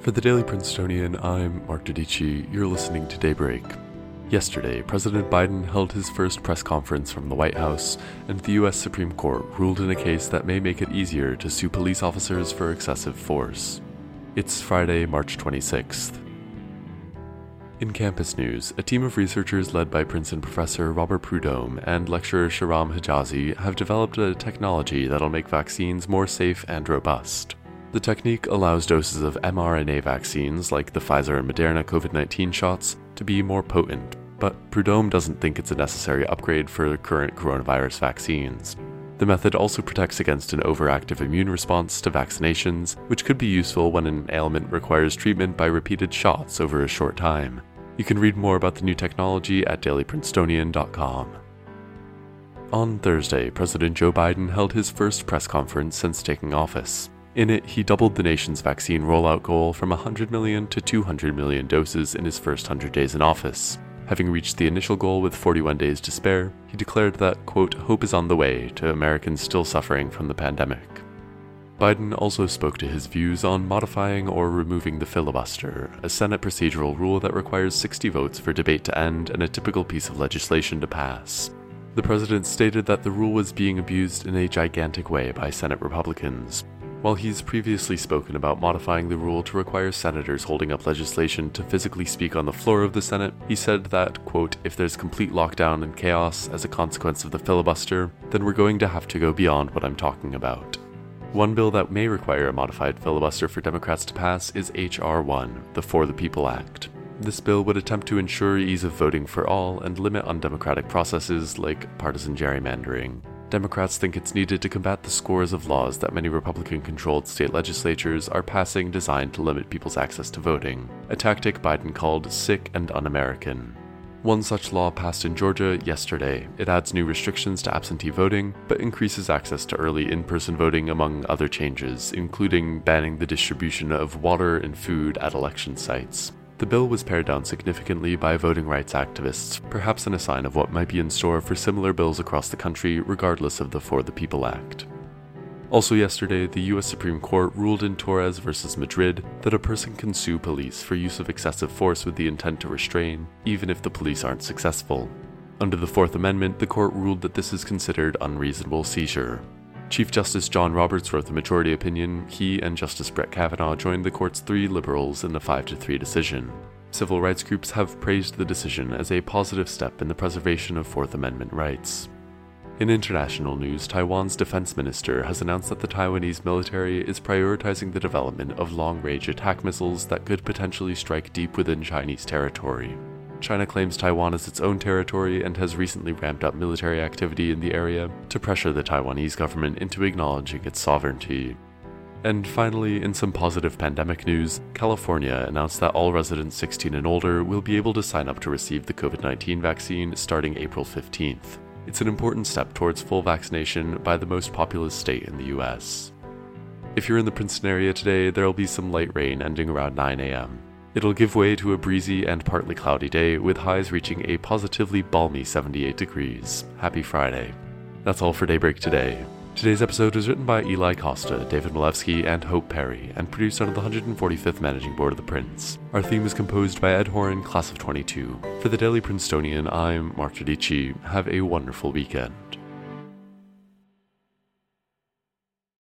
For the Daily Princetonian, I'm Mark Dodici. You're listening to Daybreak. Yesterday, President Biden held his first press conference from the White House, and the U.S. Supreme Court ruled in a case that may make it easier to sue police officers for excessive force. It's Friday, March 26th. In campus news, a team of researchers led by Princeton professor Robert Prud'homme and lecturer Sharam Hijazi have developed a technology that'll make vaccines more safe and robust. The technique allows doses of mRNA vaccines, like the Pfizer and Moderna COVID 19 shots, to be more potent, but Prud'homme doesn't think it's a necessary upgrade for current coronavirus vaccines. The method also protects against an overactive immune response to vaccinations, which could be useful when an ailment requires treatment by repeated shots over a short time. You can read more about the new technology at dailyprincetonian.com. On Thursday, President Joe Biden held his first press conference since taking office. In it, he doubled the nation's vaccine rollout goal from 100 million to 200 million doses in his first 100 days in office. Having reached the initial goal with 41 days to spare, he declared that, quote, hope is on the way to Americans still suffering from the pandemic. Biden also spoke to his views on modifying or removing the filibuster, a Senate procedural rule that requires 60 votes for debate to end and a typical piece of legislation to pass. The president stated that the rule was being abused in a gigantic way by Senate Republicans, while he's previously spoken about modifying the rule to require senators holding up legislation to physically speak on the floor of the Senate, he said that, quote, if there's complete lockdown and chaos as a consequence of the filibuster, then we're going to have to go beyond what I'm talking about. One bill that may require a modified filibuster for Democrats to pass is H.R. 1, the For the People Act. This bill would attempt to ensure ease of voting for all and limit undemocratic processes like partisan gerrymandering. Democrats think it's needed to combat the scores of laws that many Republican controlled state legislatures are passing designed to limit people's access to voting, a tactic Biden called sick and un American. One such law passed in Georgia yesterday. It adds new restrictions to absentee voting, but increases access to early in person voting, among other changes, including banning the distribution of water and food at election sites. The bill was pared down significantly by voting rights activists, perhaps in a sign of what might be in store for similar bills across the country, regardless of the For the People Act. Also, yesterday, the US Supreme Court ruled in Torres v. Madrid that a person can sue police for use of excessive force with the intent to restrain, even if the police aren't successful. Under the Fourth Amendment, the court ruled that this is considered unreasonable seizure. Chief Justice John Roberts wrote the majority opinion. He and Justice Brett Kavanaugh joined the court's three liberals in the 5 to 3 decision. Civil rights groups have praised the decision as a positive step in the preservation of Fourth Amendment rights. In international news, Taiwan's defense minister has announced that the Taiwanese military is prioritizing the development of long range attack missiles that could potentially strike deep within Chinese territory. China claims Taiwan as its own territory and has recently ramped up military activity in the area to pressure the Taiwanese government into acknowledging its sovereignty. And finally, in some positive pandemic news, California announced that all residents 16 and older will be able to sign up to receive the COVID 19 vaccine starting April 15th. It's an important step towards full vaccination by the most populous state in the US. If you're in the Princeton area today, there will be some light rain ending around 9 a.m. It'll give way to a breezy and partly cloudy day with highs reaching a positively balmy 78 degrees. Happy Friday. That's all for Daybreak today. Today's episode was written by Eli Costa, David Malevsky, and Hope Perry, and produced under the 145th Managing Board of the Prince. Our theme was composed by Ed Horan, Class of 22. For the Daily Princetonian, I'm Mark Dodici. Have a wonderful weekend.